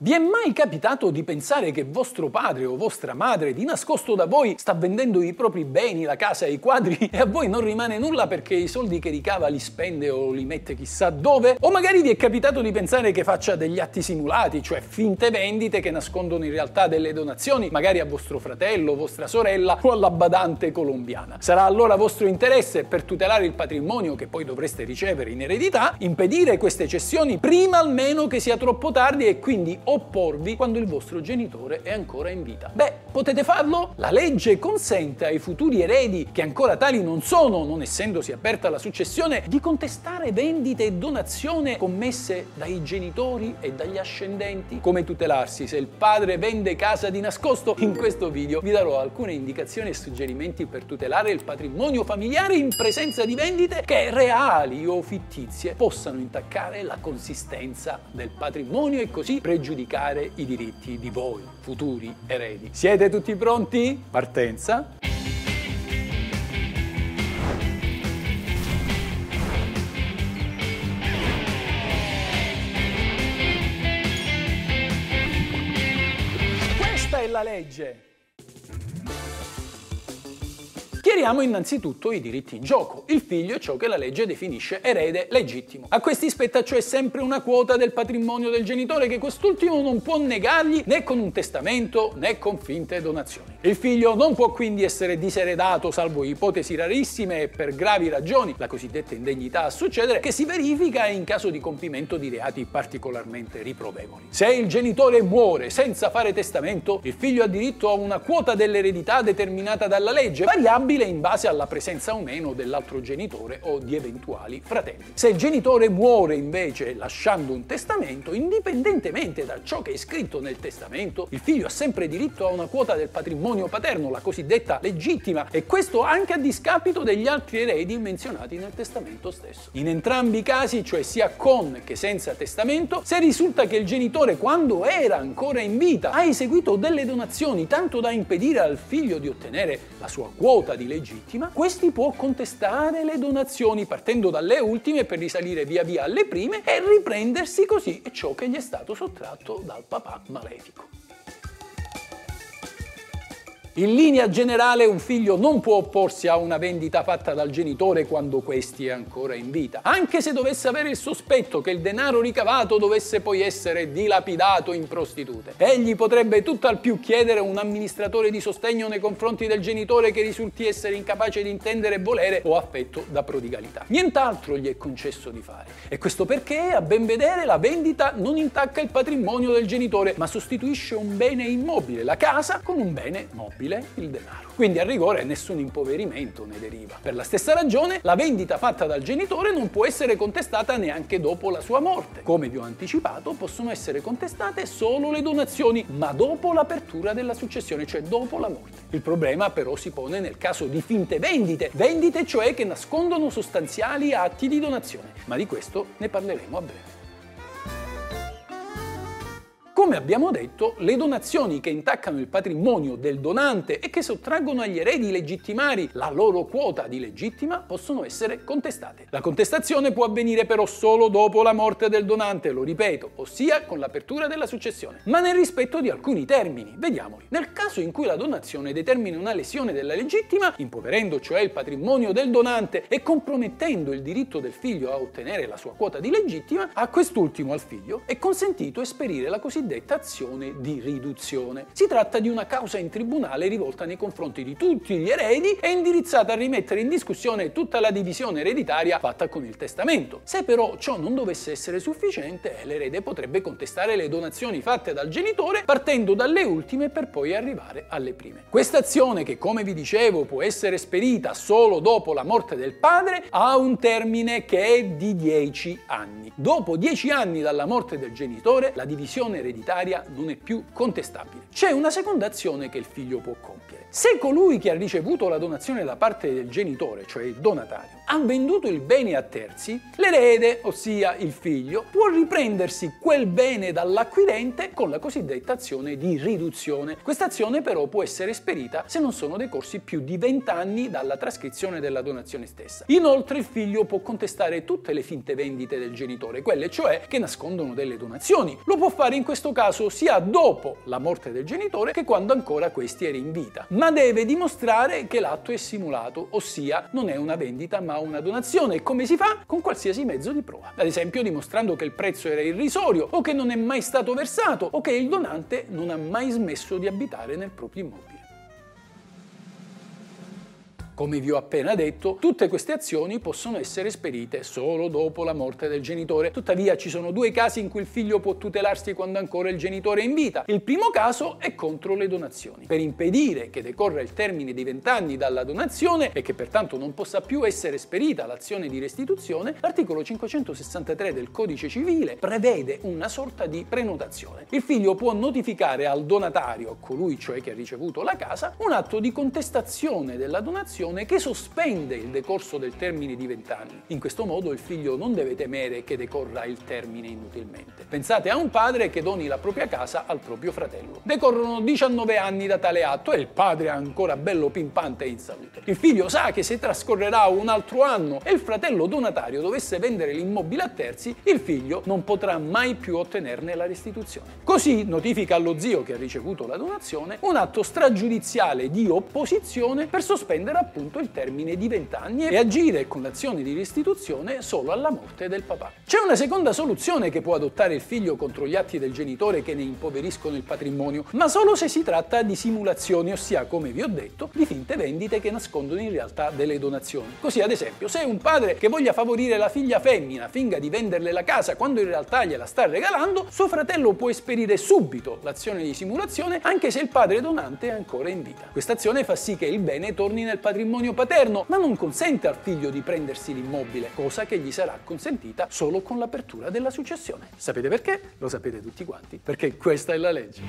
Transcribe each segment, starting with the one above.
Vi è mai capitato di pensare che vostro padre o vostra madre di nascosto da voi sta vendendo i propri beni, la casa e i quadri e a voi non rimane nulla perché i soldi che ricava li spende o li mette chissà dove? O magari vi è capitato di pensare che faccia degli atti simulati, cioè finte vendite che nascondono in realtà delle donazioni, magari a vostro fratello, vostra sorella o alla badante colombiana. Sarà allora vostro interesse per tutelare il patrimonio che poi dovreste ricevere in eredità, impedire queste cessioni prima almeno che sia troppo tardi e quindi opporvi quando il vostro genitore è ancora in vita. Beh, potete farlo? La legge consente ai futuri eredi, che ancora tali non sono, non essendosi aperta la successione, di contestare vendite e donazioni commesse dai genitori e dagli ascendenti. Come tutelarsi se il padre vende casa di nascosto? In questo video vi darò alcune indicazioni e suggerimenti per tutelare il patrimonio familiare in presenza di vendite che reali o fittizie possano intaccare la consistenza del patrimonio e così pregiudicare pregiudicare i diritti di voi, futuri eredi. Siete tutti pronti? Partenza! Questa è la legge! Chiariamo innanzitutto i diritti in gioco. Il figlio è ciò che la legge definisce erede legittimo. A questi spetta cioè sempre una quota del patrimonio del genitore che quest'ultimo non può negargli né con un testamento né con finte donazioni. Il figlio non può quindi essere diseredato salvo ipotesi rarissime e per gravi ragioni, la cosiddetta indegnità a succedere, che si verifica in caso di compimento di reati particolarmente riprovevoli. Se il genitore muore senza fare testamento, il figlio ha diritto a una quota dell'eredità determinata dalla legge, variabile in base alla presenza o meno dell'altro genitore o di eventuali fratelli. Se il genitore muore invece lasciando un testamento, indipendentemente da ciò che è scritto nel testamento, il figlio ha sempre diritto a una quota del patrimonio paterno, la cosiddetta legittima, e questo anche a discapito degli altri eredi menzionati nel testamento stesso. In entrambi i casi, cioè sia con che senza testamento, se risulta che il genitore quando era ancora in vita ha eseguito delle donazioni tanto da impedire al figlio di ottenere la sua quota di legittima, questi può contestare le donazioni partendo dalle ultime per risalire via via alle prime e riprendersi così ciò che gli è stato sottratto dal papà malefico. In linea generale un figlio non può opporsi a una vendita fatta dal genitore quando questi è ancora in vita, anche se dovesse avere il sospetto che il denaro ricavato dovesse poi essere dilapidato in prostitute. Egli potrebbe tutt'al più chiedere un amministratore di sostegno nei confronti del genitore che risulti essere incapace di intendere e volere o affetto da prodigalità. Nient'altro gli è concesso di fare. E questo perché, a ben vedere, la vendita non intacca il patrimonio del genitore, ma sostituisce un bene immobile, la casa, con un bene mobile possibile il denaro. Quindi a rigore nessun impoverimento ne deriva. Per la stessa ragione la vendita fatta dal genitore non può essere contestata neanche dopo la sua morte. Come vi ho anticipato possono essere contestate solo le donazioni, ma dopo l'apertura della successione, cioè dopo la morte. Il problema però si pone nel caso di finte vendite, vendite cioè che nascondono sostanziali atti di donazione, ma di questo ne parleremo a breve. Come abbiamo detto, le donazioni che intaccano il patrimonio del donante e che sottraggono agli eredi legittimari la loro quota di legittima possono essere contestate. La contestazione può avvenire però solo dopo la morte del donante, lo ripeto, ossia con l'apertura della successione, ma nel rispetto di alcuni termini. Vediamoli. Nel caso in cui la donazione determini una lesione della legittima, impoverendo cioè il patrimonio del donante e compromettendo il diritto del figlio a ottenere la sua quota di legittima, a quest'ultimo al figlio è consentito esperire la cosiddetta cosiddetta azione di riduzione. Si tratta di una causa in tribunale rivolta nei confronti di tutti gli eredi e indirizzata a rimettere in discussione tutta la divisione ereditaria fatta con il testamento. Se però ciò non dovesse essere sufficiente, l'erede potrebbe contestare le donazioni fatte dal genitore partendo dalle ultime per poi arrivare alle prime. Questa azione, che come vi dicevo può essere esperita solo dopo la morte del padre, ha un termine che è di 10 anni. Dopo 10 anni dalla morte del genitore, la divisione ereditaria ereditaria non è più contestabile. C'è una seconda azione che il figlio può compiere. Se colui che ha ricevuto la donazione da parte del genitore, cioè il donatario, ha venduto il bene a terzi, l'erede, ossia il figlio, può riprendersi quel bene dall'acquirente con la cosiddetta azione di riduzione. Questa azione però può essere esperita se non sono decorsi più di 20 anni dalla trascrizione della donazione stessa. Inoltre il figlio può contestare tutte le finte vendite del genitore, quelle cioè che nascondono delle donazioni. Lo può fare in questo caso sia dopo la morte del genitore che quando ancora questi era in vita, ma deve dimostrare che l'atto è simulato, ossia non è una vendita ma una donazione. E come si fa? Con qualsiasi mezzo di prova. Ad esempio dimostrando che il prezzo era irrisorio o che non è mai stato versato o che il donante non ha mai smesso di abitare nel proprio immobile. Come vi ho appena detto, tutte queste azioni possono essere esperite solo dopo la morte del genitore. Tuttavia ci sono due casi in cui il figlio può tutelarsi quando ancora il genitore è in vita. Il primo caso è contro le donazioni. Per impedire che decorra il termine di 20 anni dalla donazione e che pertanto non possa più essere esperita l'azione di restituzione, l'articolo 563 del Codice Civile prevede una sorta di prenotazione. Il figlio può notificare al donatario, colui cioè che ha ricevuto la casa, un atto di contestazione della donazione decisione che sospende il decorso del termine di 20 anni. In questo modo il figlio non deve temere che decorra il termine inutilmente. Pensate a un padre che doni la propria casa al proprio fratello. Decorrono 19 anni da tale atto e il padre è ancora bello pimpante e in salute. Il figlio sa che se trascorrerà un altro anno e il fratello donatario dovesse vendere l'immobile a terzi, il figlio non potrà mai più ottenerne la restituzione. Così notifica allo zio che ha ricevuto la donazione un atto stragiudiziale di opposizione per sospendere appunto appunto il termine di 20 anni e agire con l'azione di restituzione solo alla morte del papà. C'è una seconda soluzione che può adottare il figlio contro gli atti del genitore che ne impoveriscono il patrimonio, ma solo se si tratta di simulazioni, ossia, come vi ho detto, di finte vendite che nascondono in realtà delle donazioni. Così, ad esempio, se un padre che voglia favorire la figlia femmina finga di venderle la casa quando in realtà gliela sta regalando, suo fratello può esperire subito l'azione di simulazione anche se il padre donante è ancora in vita. Questa azione fa sì che il bene torni nel patrimonio patrimonio paterno, ma non consente al figlio di prendersi l'immobile, cosa che gli sarà consentita solo con l'apertura della successione. Sapete perché? Lo sapete tutti quanti, perché questa è la legge.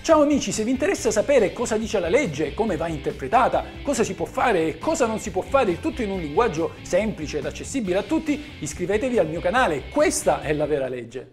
Ciao amici, se vi interessa sapere cosa dice la legge, come va interpretata, cosa si può fare e cosa non si può fare, il tutto in un linguaggio semplice ed accessibile a tutti, iscrivetevi al mio canale, questa è la vera legge.